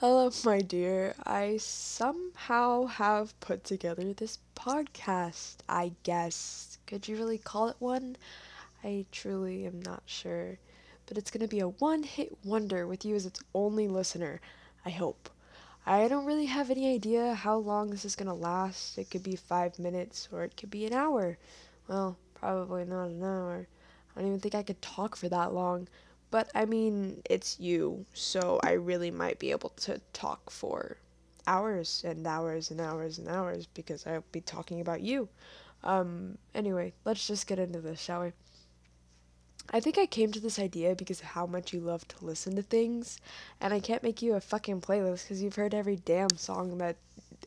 Hello, my dear. I somehow have put together this podcast, I guess. Could you really call it one? I truly am not sure. But it's gonna be a one hit wonder with you as its only listener, I hope. I don't really have any idea how long this is gonna last. It could be five minutes or it could be an hour. Well, probably not an hour. I don't even think I could talk for that long. But I mean, it's you, so I really might be able to talk for hours and hours and hours and hours because I'll be talking about you. Um, anyway, let's just get into this, shall we? I think I came to this idea because of how much you love to listen to things, and I can't make you a fucking playlist because you've heard every damn song that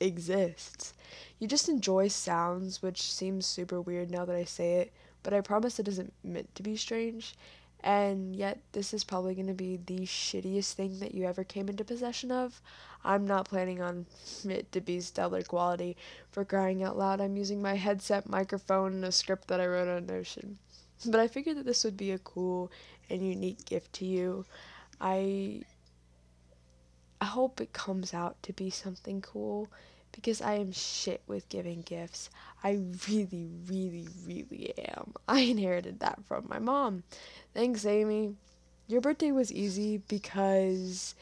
exists. You just enjoy sounds, which seems super weird now that I say it, but I promise it isn't meant to be strange. And yet, this is probably going to be the shittiest thing that you ever came into possession of. I'm not planning on it to be stellar quality. For crying out loud, I'm using my headset microphone and a script that I wrote on Notion. But I figured that this would be a cool and unique gift to you. I I hope it comes out to be something cool because I am shit with giving gifts. I really, really, really am. I inherited that from my mom. Thanks, Amy. Your birthday was easy because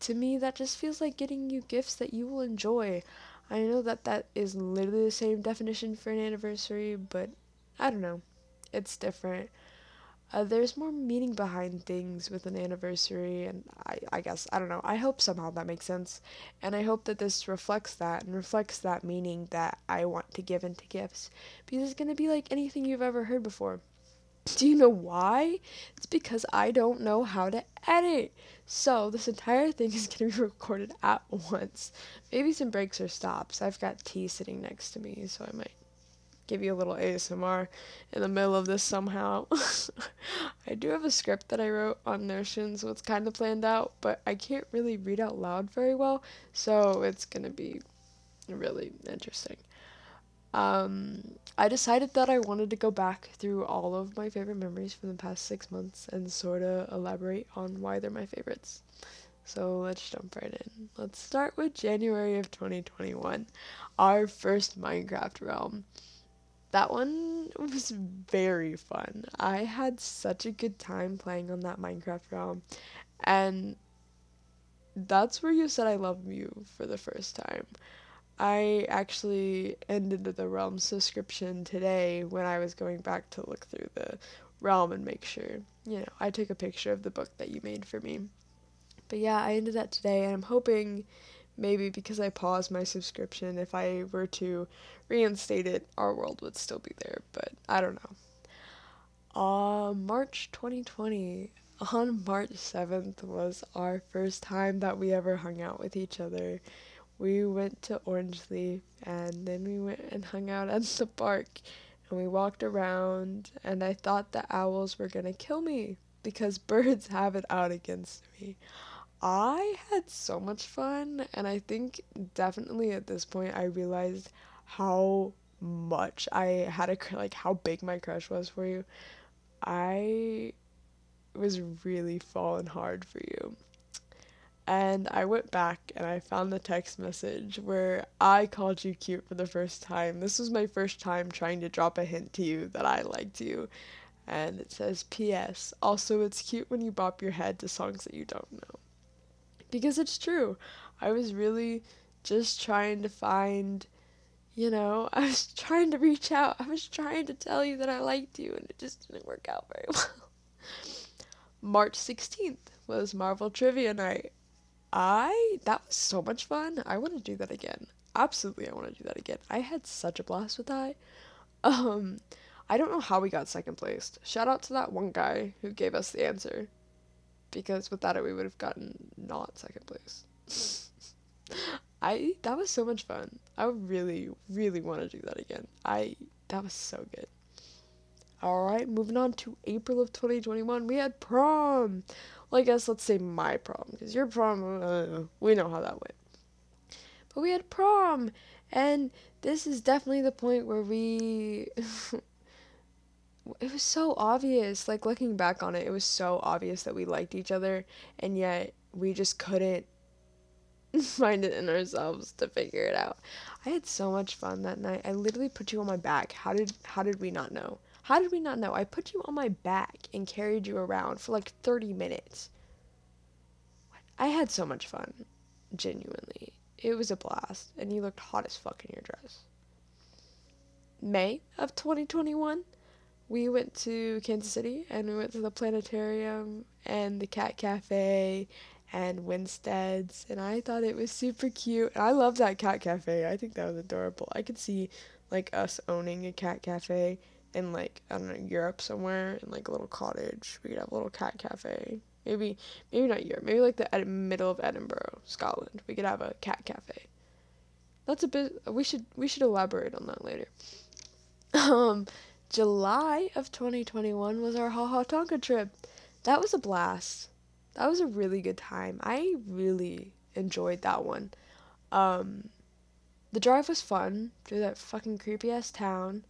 to me that just feels like getting you gifts that you will enjoy. I know that that is literally the same definition for an anniversary, but I don't know. It's different. Uh, there's more meaning behind things with an anniversary, and I, I guess, I don't know. I hope somehow that makes sense. And I hope that this reflects that and reflects that meaning that I want to give into gifts. Because it's going to be like anything you've ever heard before. Do you know why? It's because I don't know how to edit. So this entire thing is going to be recorded at once. Maybe some breaks or stops. I've got tea sitting next to me, so I might give you a little ASMR in the middle of this somehow. I do have a script that I wrote on Notion, so it's kind of planned out, but I can't really read out loud very well, so it's gonna be really interesting. Um, I decided that I wanted to go back through all of my favorite memories from the past six months and sort of elaborate on why they're my favorites. So let's jump right in. Let's start with January of 2021, our first Minecraft realm that one was very fun. I had such a good time playing on that Minecraft realm. And that's where you said I love you for the first time. I actually ended the realm subscription today when I was going back to look through the realm and make sure, you know, I took a picture of the book that you made for me. But yeah, I ended that today and I'm hoping maybe because I paused my subscription, if I were to reinstate it, our world would still be there, but I don't know. Uh, March 2020, on March 7th, was our first time that we ever hung out with each other. We went to Orange Leaf and then we went and hung out at the park and we walked around and I thought the owls were gonna kill me because birds have it out against me. I had so much fun, and I think definitely at this point I realized how much I had a like how big my crush was for you. I was really falling hard for you. And I went back and I found the text message where I called you cute for the first time. This was my first time trying to drop a hint to you that I liked you. And it says, P.S. Also, it's cute when you bop your head to songs that you don't know because it's true. I was really just trying to find, you know, I was trying to reach out. I was trying to tell you that I liked you, and it just didn't work out very well. March 16th was Marvel Trivia Night. I, that was so much fun. I want to do that again. Absolutely, I want to do that again. I had such a blast with that. Um, I don't know how we got second place. Shout out to that one guy who gave us the answer because without it we would have gotten not second place. I that was so much fun. I really really want to do that again. I that was so good. All right, moving on to April of 2021, we had prom. Well, I guess let's say my prom because your prom uh, we know how that went. But we had prom and this is definitely the point where we it was so obvious. Like looking back on it, it was so obvious that we liked each other, and yet we just couldn't find it in ourselves to figure it out. I had so much fun that night. I literally put you on my back. How did how did we not know? How did we not know? I put you on my back and carried you around for like 30 minutes. I had so much fun. Genuinely. It was a blast and you looked hot as fuck in your dress. May of 2021, we went to Kansas City and we went to the planetarium and the cat cafe and Winstead's and I thought it was super cute. I love that cat cafe. I think that was adorable. I could see like us owning a cat cafe in like I don't know Europe somewhere in like a little cottage. We could have a little cat cafe. Maybe maybe not Europe. Maybe like the ed- middle of Edinburgh, Scotland. We could have a cat cafe. That's a bit. We should we should elaborate on that later. Um, July of 2021 was our Ha Ha Tonka trip. That was a blast. That was a really good time. I really enjoyed that one. Um, the drive was fun through that fucking creepy ass town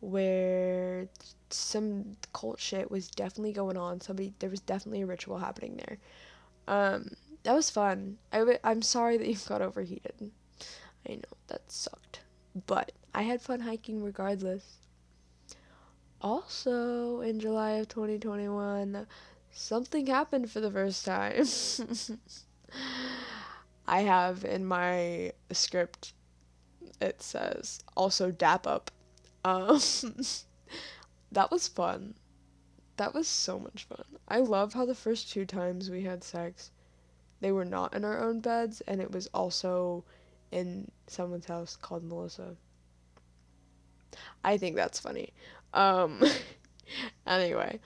where some cult shit was definitely going on. Somebody there was definitely a ritual happening there. Um, that was fun. I w- I'm sorry that you got overheated. I know that sucked, but I had fun hiking regardless. Also, in July of 2021, something happened for the first time. I have in my script, it says also dap up. Um, that was fun. That was so much fun. I love how the first two times we had sex, they were not in our own beds, and it was also in someone's house called Melissa. I think that's funny. Um, anyway,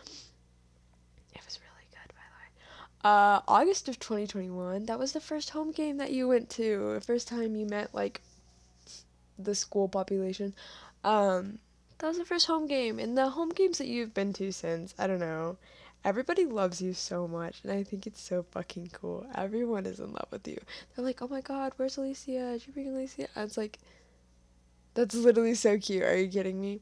it was really good, by the way. Uh, August of 2021, that was the first home game that you went to. The first time you met, like, the school population. Um, that was the first home game. And the home games that you've been to since, I don't know. Everybody loves you so much, and I think it's so fucking cool. Everyone is in love with you. They're like, oh my god, where's Alicia? Did you bring Alicia? And it's like, that's literally so cute. Are you kidding me?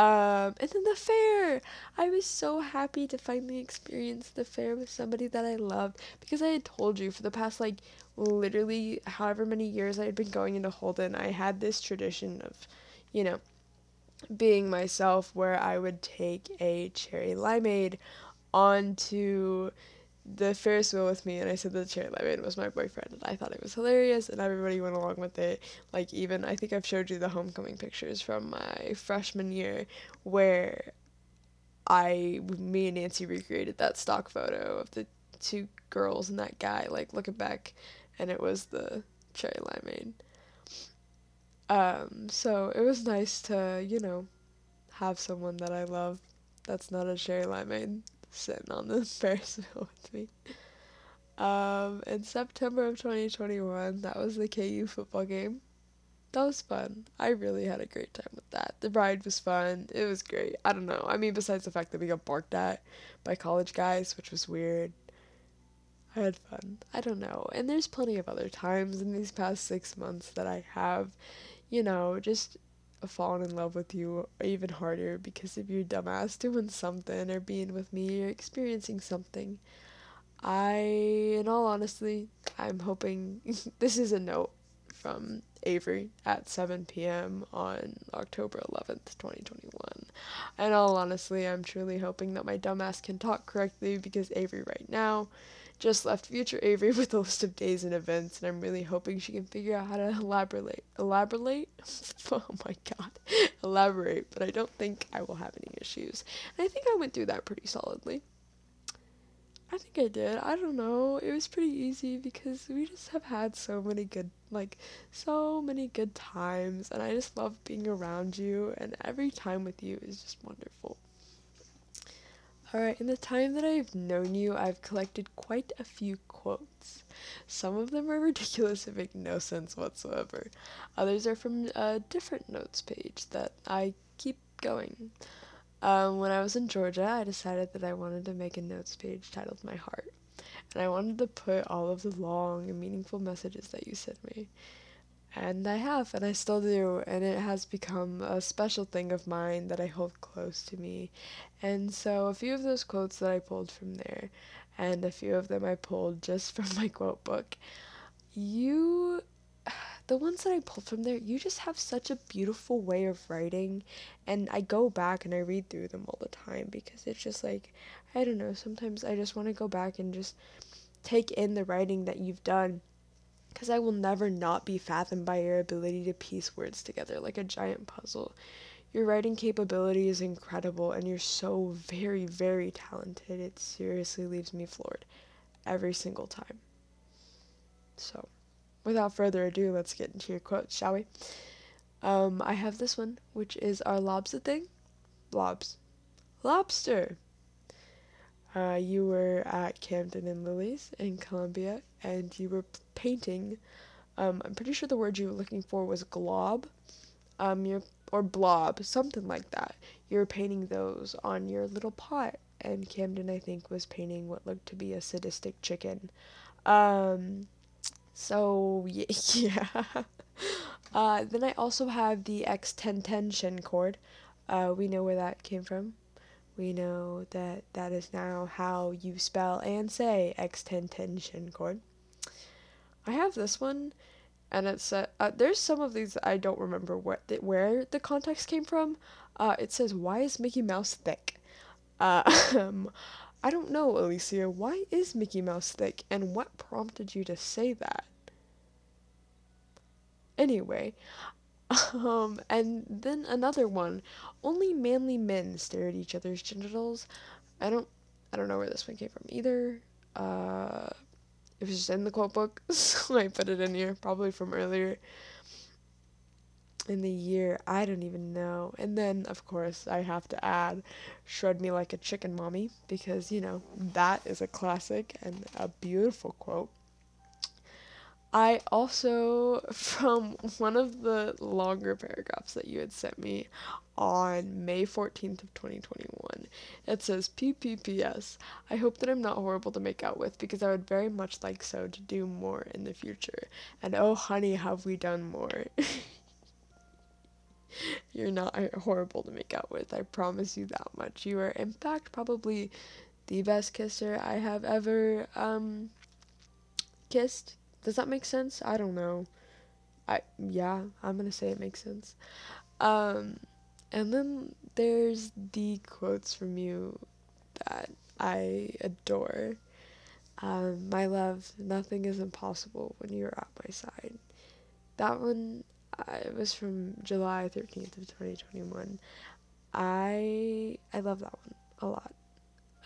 Um, and then the fair. I was so happy to finally experience the fair with somebody that I loved because I had told you for the past like literally however many years I had been going into Holden, I had this tradition of, you know, being myself where I would take a cherry limeade onto the Ferris wheel with me and I said the cherry limeade was my boyfriend and I thought it was hilarious and everybody went along with it. Like even I think I've showed you the homecoming pictures from my freshman year where I me and Nancy recreated that stock photo of the two girls and that guy like looking back and it was the cherry limeade. Um, so it was nice to, you know, have someone that I love that's not a cherry limeade sitting on Ferris wheel with me. Um, in September of 2021, that was the KU football game. That was fun. I really had a great time with that. The ride was fun. It was great. I don't know. I mean, besides the fact that we got barked at by college guys, which was weird. I had fun. I don't know. And there's plenty of other times in these past six months that I have, you know, just fallen in love with you even harder because of your dumbass doing something or being with me or experiencing something. I, in all honesty, I'm hoping this is a note from Avery at 7 p.m. on October 11th, 2021. In all honestly, I'm truly hoping that my dumbass can talk correctly because Avery right now just left future Avery with a list of days and events, and I'm really hoping she can figure out how to elaborate. Elaborate? oh my god. Elaborate, but I don't think I will have any issues. And I think I went through that pretty solidly. I think I did. I don't know. It was pretty easy because we just have had so many good, like, so many good times, and I just love being around you, and every time with you is just wonderful. Alright, in the time that I've known you, I've collected quite a few quotes. Some of them are ridiculous and make no sense whatsoever. Others are from a different notes page that I keep going. Um, when I was in Georgia, I decided that I wanted to make a notes page titled My Heart. And I wanted to put all of the long and meaningful messages that you sent me. And I have, and I still do, and it has become a special thing of mine that I hold close to me. And so, a few of those quotes that I pulled from there, and a few of them I pulled just from my quote book. you the ones that I pulled from there, you just have such a beautiful way of writing. And I go back and I read through them all the time because it's just like, I don't know, sometimes I just want to go back and just take in the writing that you've done. Because I will never not be fathomed by your ability to piece words together like a giant puzzle. Your writing capability is incredible and you're so very, very talented. It seriously leaves me floored every single time. So without further ado, let's get into your quotes, shall we? Um, I have this one, which is Are lobs a thing? Lobs. Lobster! Uh, you were at Camden and Lily's in Columbia, and you were painting. Um, I'm pretty sure the word you were looking for was glob. Um, you're, or blob, something like that. You were painting those on your little pot, and Camden, I think, was painting what looked to be a sadistic chicken. Um, so yeah. Uh, then I also have the X1010 Shin cord. Uh, we know where that came from. We know that that is now how you spell and say X1010 Shin cord. I have this one, and it's uh, uh, there's some of these I don't remember what the, where the context came from. Uh, it says, "Why is Mickey Mouse thick?" Um, I don't know, Alicia. Why is Mickey Mouse thick, and what prompted you to say that? Anyway, um, and then another one. Only manly men stare at each other's genitals. I don't, I don't know where this one came from either. Uh, it was just in the quote book, so I put it in here, probably from earlier in the year. I don't even know. And then, of course, I have to add Shred Me Like a Chicken Mommy, because, you know, that is a classic and a beautiful quote. I also, from one of the longer paragraphs that you had sent me on May 14th of 2021, it says, PPPS, I hope that I'm not horrible to make out with because I would very much like so to do more in the future. And oh, honey, have we done more. You're not horrible to make out with, I promise you that much. You are, in fact, probably the best kisser I have ever um, kissed does that make sense? I don't know. I yeah, I'm gonna say it makes sense. Um, and then there's the quotes from you that I adore. Um, my love, nothing is impossible when you're at my side. That one uh, was from July 13th of 2021. I I love that one a lot.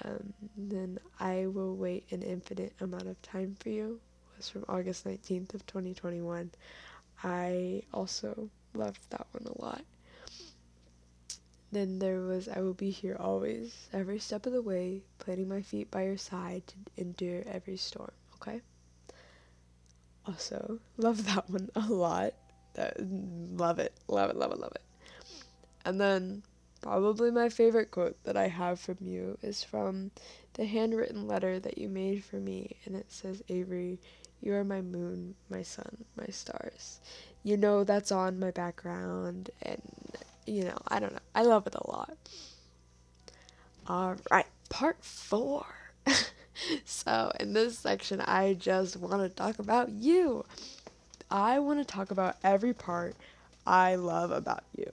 Um, then I will wait an infinite amount of time for you was from August 19th of 2021. I also loved that one a lot. Then there was I will be here always, every step of the way, planting my feet by your side to endure every storm, okay? Also, love that one a lot. That, love it, love it, love it, love it. And then probably my favorite quote that I have from you is from the handwritten letter that you made for me, and it says, Avery, you are my moon, my sun, my stars. You know that's on my background, and you know, I don't know. I love it a lot. All right, part four. so, in this section, I just want to talk about you. I want to talk about every part I love about you.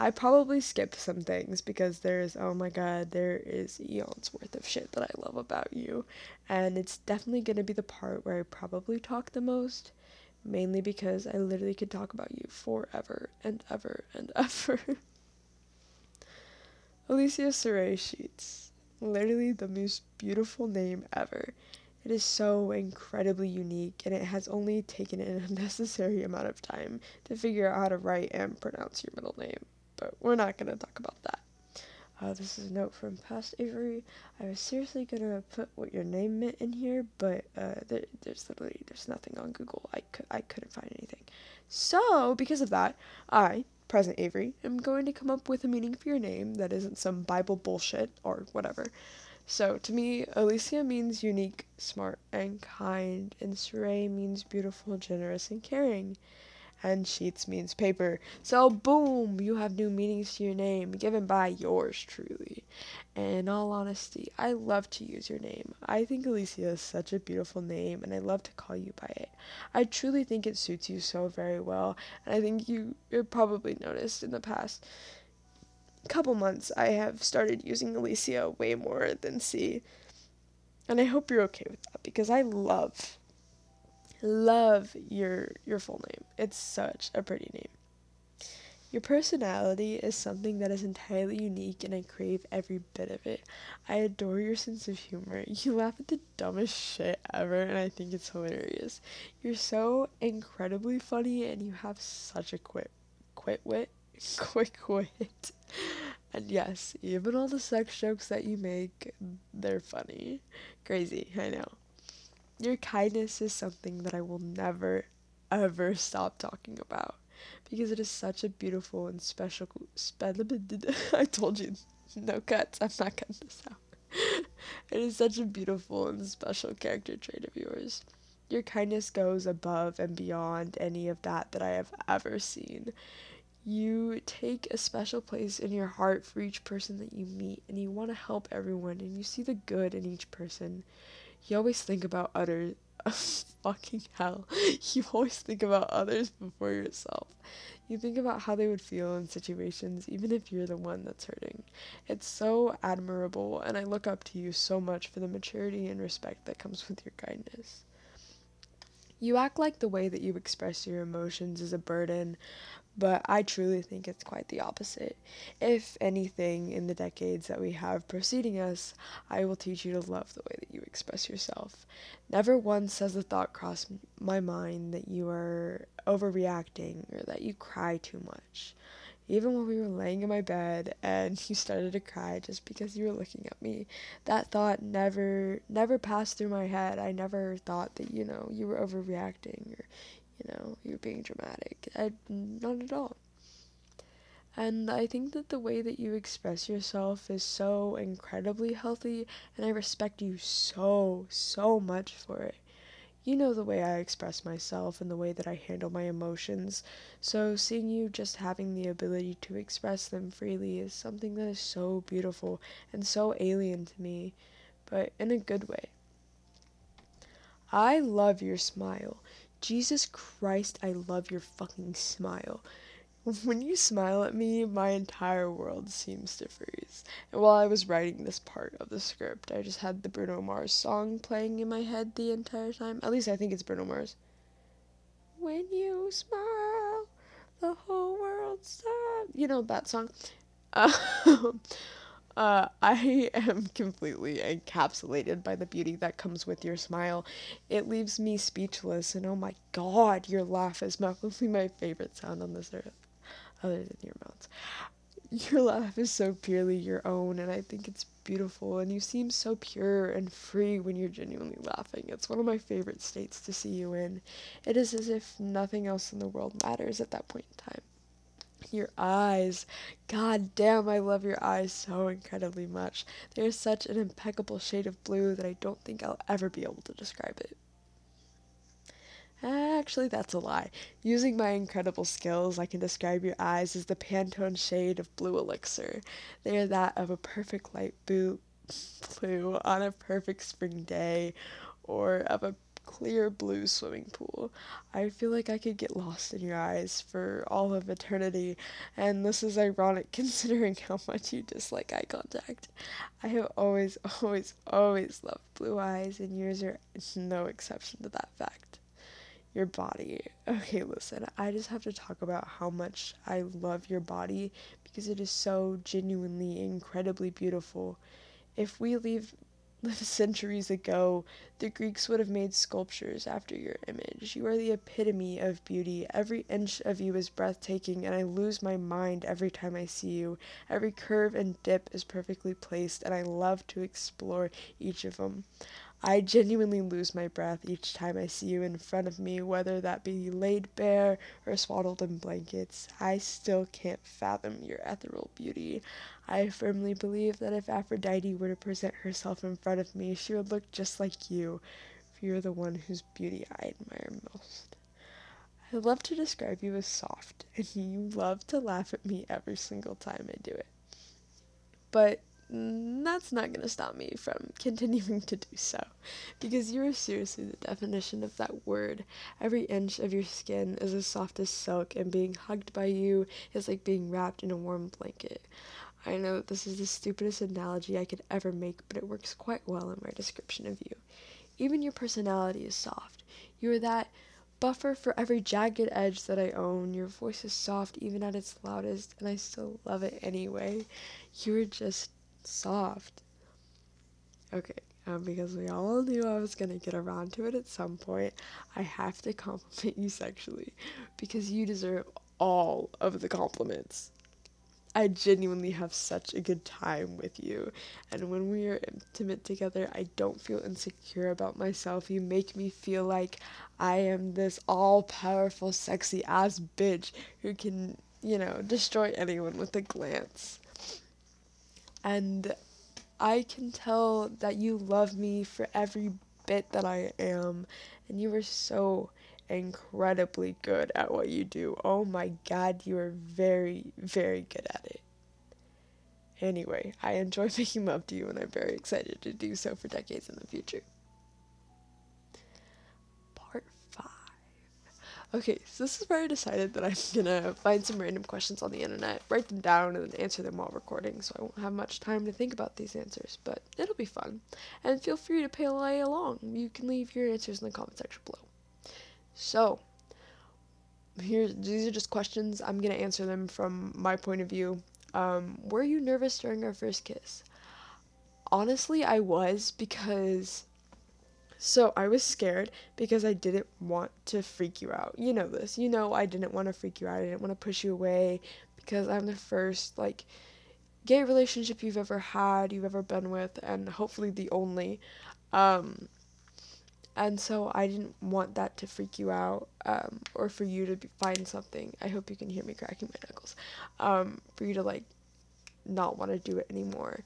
I probably skipped some things because there's, oh my god, there is eons worth of shit that I love about you. And it's definitely to be the part where I probably talk the most, mainly because I literally could talk about you forever and ever and ever. Alicia Saray Sheets. Literally the most beautiful name ever. It is so incredibly unique, and it has only taken an unnecessary amount of time to figure out how to write and pronounce your middle name but we're not going to talk about that. Uh, this is a note from past Avery. I was seriously gonna put what your name meant in here, but uh, there, there's literally there's nothing on Google. I could I couldn't find anything. So because of that, I, present Avery, am going to come up with a meaning for your name that isn't some Bible bullshit or whatever. So to me, Alicia means unique, smart, and kind, and Saray means beautiful, generous, and caring. And sheets means paper. So, boom, you have new meanings to your name given by yours truly. And in all honesty, I love to use your name. I think Alicia is such a beautiful name, and I love to call you by it. I truly think it suits you so very well, and I think you, you've probably noticed in the past couple months I have started using Alicia way more than C. And I hope you're okay with that because I love love your your full name. It's such a pretty name. Your personality is something that is entirely unique and I crave every bit of it. I adore your sense of humor. You laugh at the dumbest shit ever and I think it's hilarious. You're so incredibly funny and you have such a quick quick wit quick wit. And yes, even all the sex jokes that you make, they're funny. Crazy, I know. Your kindness is something that I will never, ever stop talking about because it is such a beautiful and special. I told you, no cuts. I'm not cutting this out. it is such a beautiful and special character trait of yours. Your kindness goes above and beyond any of that that I have ever seen. You take a special place in your heart for each person that you meet, and you want to help everyone, and you see the good in each person you always think about others. fucking hell. You always think about others before yourself. You think about how they would feel in situations, even if you're the one that's hurting. It's so admirable, and I look up to you so much for the maturity and respect that comes with your kindness. You act like the way that you express your emotions is a burden, but I truly think it's quite the opposite. If anything, in the decades that we have preceding us, I will teach you to love the way that you express yourself. Never once has the thought crossed my mind that you are overreacting or that you cry too much. Even when we were laying in my bed and you started to cry just because you were looking at me, that thought never never passed through my head. I never thought that, you know, you were overreacting or you know, you're being dramatic. I, not at all. And I think that the way that you express yourself is so incredibly healthy, and I respect you so, so much for it. You know the way I express myself and the way that I handle my emotions, so seeing you just having the ability to express them freely is something that is so beautiful and so alien to me, but in a good way. I love your smile. Jesus Christ, I love your fucking smile. When you smile at me, my entire world seems to freeze. And while I was writing this part of the script, I just had the Bruno Mars song playing in my head the entire time. At least I think it's Bruno Mars. When you smile, the whole world stops. You know that song? Um, uh, I am completely encapsulated by the beauty that comes with your smile. It leaves me speechless, and oh my god, your laugh is probably my favorite sound on this earth, other than your mouth. Your laugh is so purely your own, and I think it's beautiful, and you seem so pure and free when you're genuinely laughing. It's one of my favorite states to see you in. It is as if nothing else in the world matters at that point in time. Your eyes. God damn, I love your eyes so incredibly much. They are such an impeccable shade of blue that I don't think I'll ever be able to describe it. Actually, that's a lie. Using my incredible skills, I can describe your eyes as the Pantone shade of blue elixir. They are that of a perfect light blue, blue on a perfect spring day, or of a clear blue swimming pool. I feel like I could get lost in your eyes for all of eternity, and this is ironic considering how much you dislike eye contact. I have always, always, always loved blue eyes, and yours are no exception to that fact. Your body. Okay, listen, I just have to talk about how much I love your body because it is so genuinely incredibly beautiful. If we leave centuries ago, the Greeks would have made sculptures after your image. You are the epitome of beauty. Every inch of you is breathtaking, and I lose my mind every time I see you. Every curve and dip is perfectly placed, and I love to explore each of them. I genuinely lose my breath each time I see you in front of me, whether that be laid bare or swaddled in blankets. I still can't fathom your ethereal beauty. I firmly believe that if Aphrodite were to present herself in front of me, she would look just like you, for you're the one whose beauty I admire most. I love to describe you as soft, and you love to laugh at me every single time I do it. But that's not going to stop me from continuing to do so, because you are seriously the definition of that word. Every inch of your skin is as soft as silk, and being hugged by you is like being wrapped in a warm blanket. I know that this is the stupidest analogy I could ever make, but it works quite well in my description of you. Even your personality is soft. You are that buffer for every jagged edge that I own. Your voice is soft even at its loudest, and I still love it anyway. You're just soft. Okay, um, because we all knew I was gonna get around to it at some point, I have to compliment you sexually because you deserve all of the compliments. I genuinely have such a good time with you. And when we are intimate together, I don't feel insecure about myself. You make me feel like I am this all powerful, sexy ass bitch who can, you know, destroy anyone with a glance. And I can tell that you love me for every bit that I am. And you are so incredibly good at what you do. Oh my god, you are very, very good at it. Anyway, I enjoy making love to you and I'm very excited to do so for decades in the future. Okay, so this is where I decided that I'm gonna find some random questions on the internet, write them down, and then answer them while recording, so I won't have much time to think about these answers, but it'll be fun. And feel free to play along. You can leave your answers in the comment section below. So, here these are just questions. I'm gonna answer them from my point of view. Um, were you nervous during our first kiss? Honestly, I was because. So I was scared because I didn't want to freak you out. You know this. You know I didn't want to freak you out. I didn't want to push you away because I'm the first like gay relationship you've ever had, you've ever been with, and hopefully the only. Um, and so I didn't want that to freak you out um, or for you to be, find something. I hope you can hear me cracking my knuckles. Um, for you to like not want to do it anymore.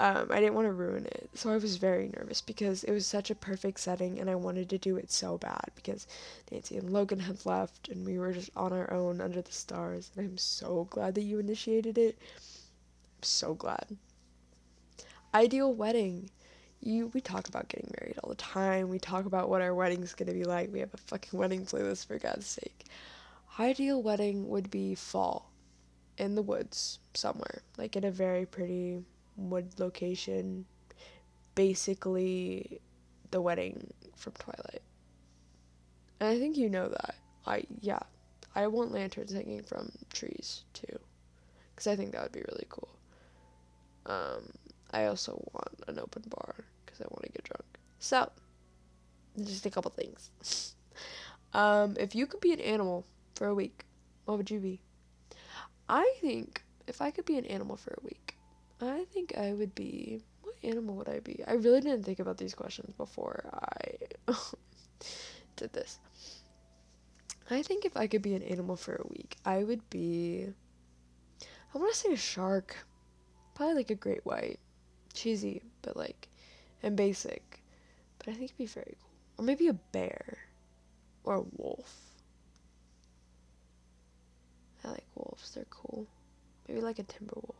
Um, I didn't want to ruin it. So I was very nervous because it was such a perfect setting and I wanted to do it so bad because Nancy and Logan had left and we were just on our own under the stars. And I'm so glad that you initiated it. I'm so glad. Ideal wedding you we talk about getting married all the time. We talk about what our wedding's gonna be like. We have a fucking wedding playlist for God's sake. Ideal wedding would be fall in the woods somewhere, like in a very pretty wood location. Basically, the wedding from Twilight. And I think you know that. I yeah, I want lanterns hanging from trees too, because I think that would be really cool. Um, I also want an open bar because I want to get drunk. So, just a couple things. um, if you could be an animal for a week, what would you be? I think if I could be an animal for a week, I think I would be. What animal would I be? I really didn't think about these questions before I did this. I think if I could be an animal for a week, I would be. I want to say a shark. Probably like a great white cheesy, but like, and basic. But I think it'd be very cool. Or maybe a bear. Or a wolf. I like wolves, they're cool. Maybe like a timber wolf.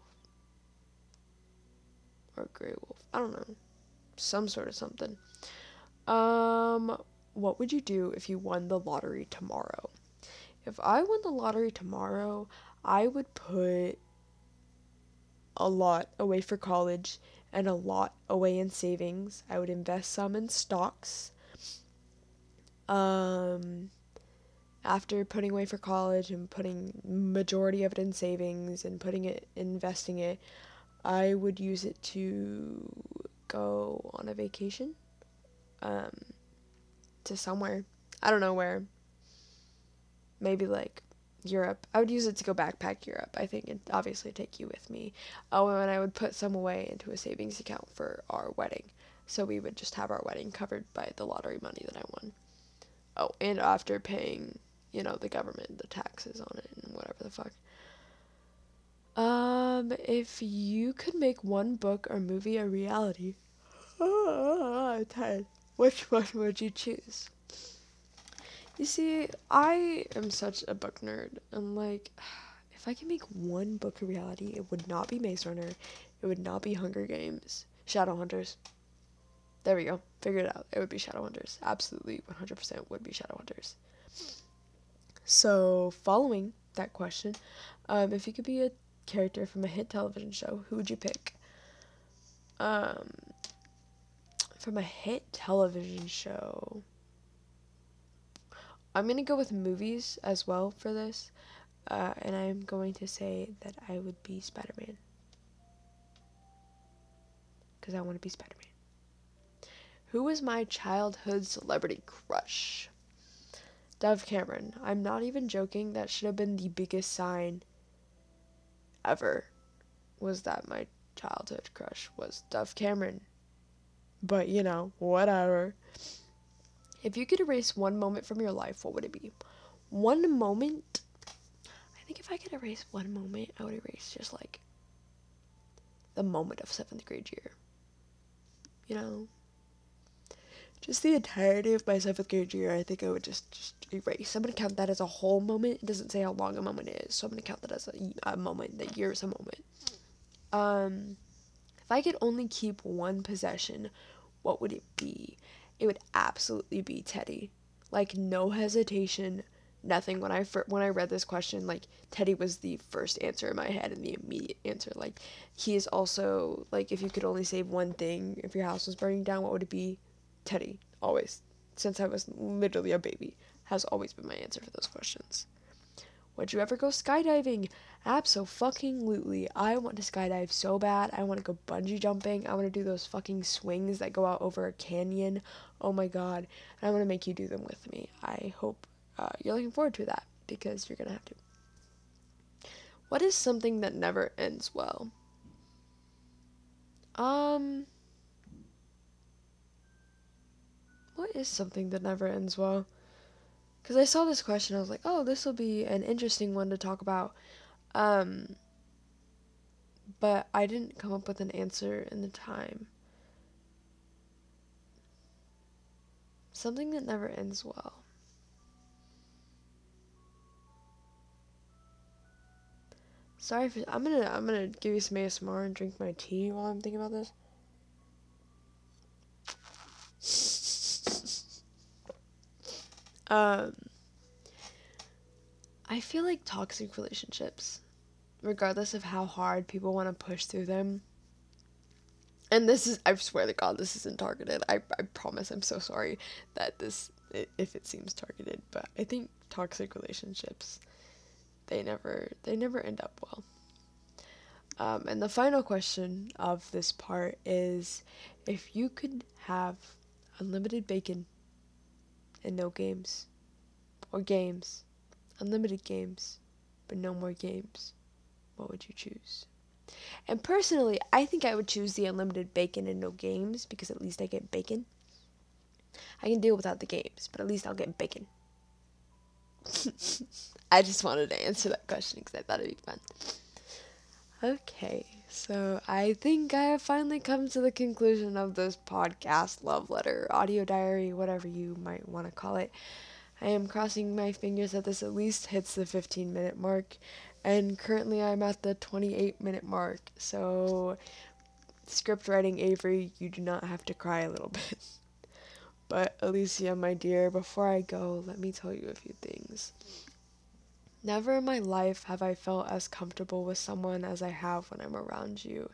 Or gray wolf. I don't know. Some sort of something. Um, what would you do if you won the lottery tomorrow? If I won the lottery tomorrow, I would put a lot away for college and a lot away in savings. I would invest some in stocks. Um, after putting away for college and putting majority of it in savings and putting it investing it, I would use it to go on a vacation. Um, to somewhere. I don't know where. Maybe like Europe. I would use it to go backpack Europe. I think it obviously take you with me. Oh, and I would put some away into a savings account for our wedding. So we would just have our wedding covered by the lottery money that I won. Oh, and after paying, you know, the government the taxes on it and whatever the fuck. Um, if you could make one book or movie a reality, I'm tired. Which one would you choose? You see, I am such a book nerd. I'm like, if I could make one book a reality, it would not be Maze Runner. It would not be Hunger Games. Shadowhunters. There we go. Figured it out. It would be Shadowhunters. Absolutely 100% would be Shadowhunters. So, following that question, um, if you could be a character from a hit television show, who would you pick? Um, from a hit television show. I'm gonna go with movies as well for this, uh, and I'm going to say that I would be Spider Man. Because I want to be Spider Man. Who was my childhood celebrity crush? Dove Cameron. I'm not even joking, that should have been the biggest sign ever. Was that my childhood crush was Dove Cameron. But, you know, whatever. If you could erase one moment from your life, what would it be? One moment? I think if I could erase one moment, I would erase just like the moment of seventh grade year. You know? Just the entirety of my seventh grade year, I think I would just, just erase. I'm gonna count that as a whole moment. It doesn't say how long a moment is, so I'm gonna count that as a, a moment. That year is a moment. Um, if I could only keep one possession, what would it be? it would absolutely be Teddy. Like no hesitation, nothing. When I fir- when I read this question, like Teddy was the first answer in my head and the immediate answer. Like he is also like if you could only save one thing, if your house was burning down, what would it be? Teddy. Always. Since I was literally a baby, has always been my answer for those questions. Would you ever go skydiving? Absolutely. I want to skydive so bad. I want to go bungee jumping. I want to do those fucking swings that go out over a canyon. Oh my god. And I want to make you do them with me. I hope uh, you're looking forward to that because you're going to have to. What is something that never ends well? Um. What is something that never ends well? Because I saw this question, I was like, oh, this will be an interesting one to talk about. Um, but I didn't come up with an answer in the time. Something that never ends well. Sorry for I'm gonna I'm gonna give you some ASMR and drink my tea while I'm thinking about this. Um I feel like toxic relationships, regardless of how hard people want to push through them, and this is, I swear to God, this isn't targeted. I, I promise I'm so sorry that this, if it seems targeted, but I think toxic relationships, they never, they never end up well. Um, and the final question of this part is if you could have unlimited bacon and no games, or games, unlimited games, but no more games, what would you choose? And personally, I think I would choose the unlimited bacon and no games because at least I get bacon. I can deal without the games, but at least I'll get bacon. I just wanted to answer that question because I thought it'd be fun. Okay, so I think I have finally come to the conclusion of this podcast, love letter, audio diary, whatever you might want to call it. I am crossing my fingers that this at least hits the 15 minute mark, and currently I'm at the 28 minute mark. So, script writing Avery, you do not have to cry a little bit. But, Alicia, my dear, before I go, let me tell you a few things. Never in my life have I felt as comfortable with someone as I have when I'm around you.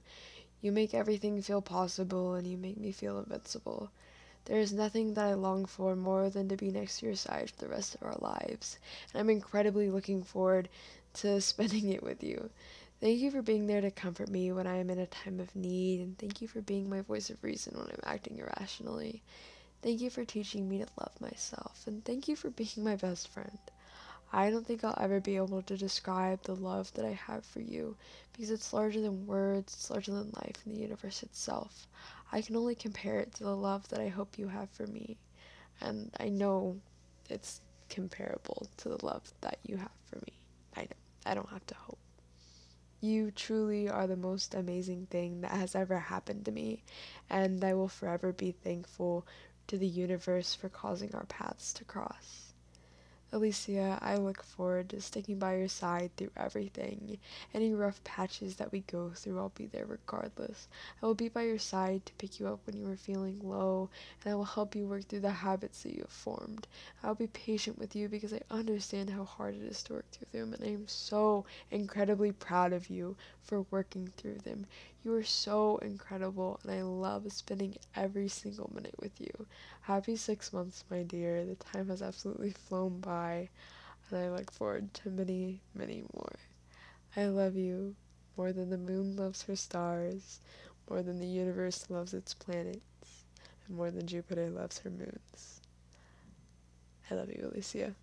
You make everything feel possible and you make me feel invincible. There is nothing that I long for more than to be next to your side for the rest of our lives, and I'm incredibly looking forward to spending it with you. Thank you for being there to comfort me when I am in a time of need, and thank you for being my voice of reason when I'm acting irrationally. Thank you for teaching me to love myself, and thank you for being my best friend. I don't think I'll ever be able to describe the love that I have for you because it's larger than words, it's larger than life and the universe itself. I can only compare it to the love that I hope you have for me. And I know it's comparable to the love that you have for me. I know. I don't have to hope. You truly are the most amazing thing that has ever happened to me, and I will forever be thankful to the universe for causing our paths to cross. Alicia, I look forward to sticking by your side through everything. Any rough patches that we go through, I'll be there regardless. I will be by your side to pick you up when you are feeling low, and I will help you work through the habits that you have formed. I will be patient with you because I understand how hard it is to work through them, and I am so incredibly proud of you for working through them. You are so incredible, and I love spending every single minute with you. Happy six months, my dear. The time has absolutely flown by, and I look forward to many, many more. I love you more than the moon loves her stars, more than the universe loves its planets, and more than Jupiter loves her moons. I love you, Alicia.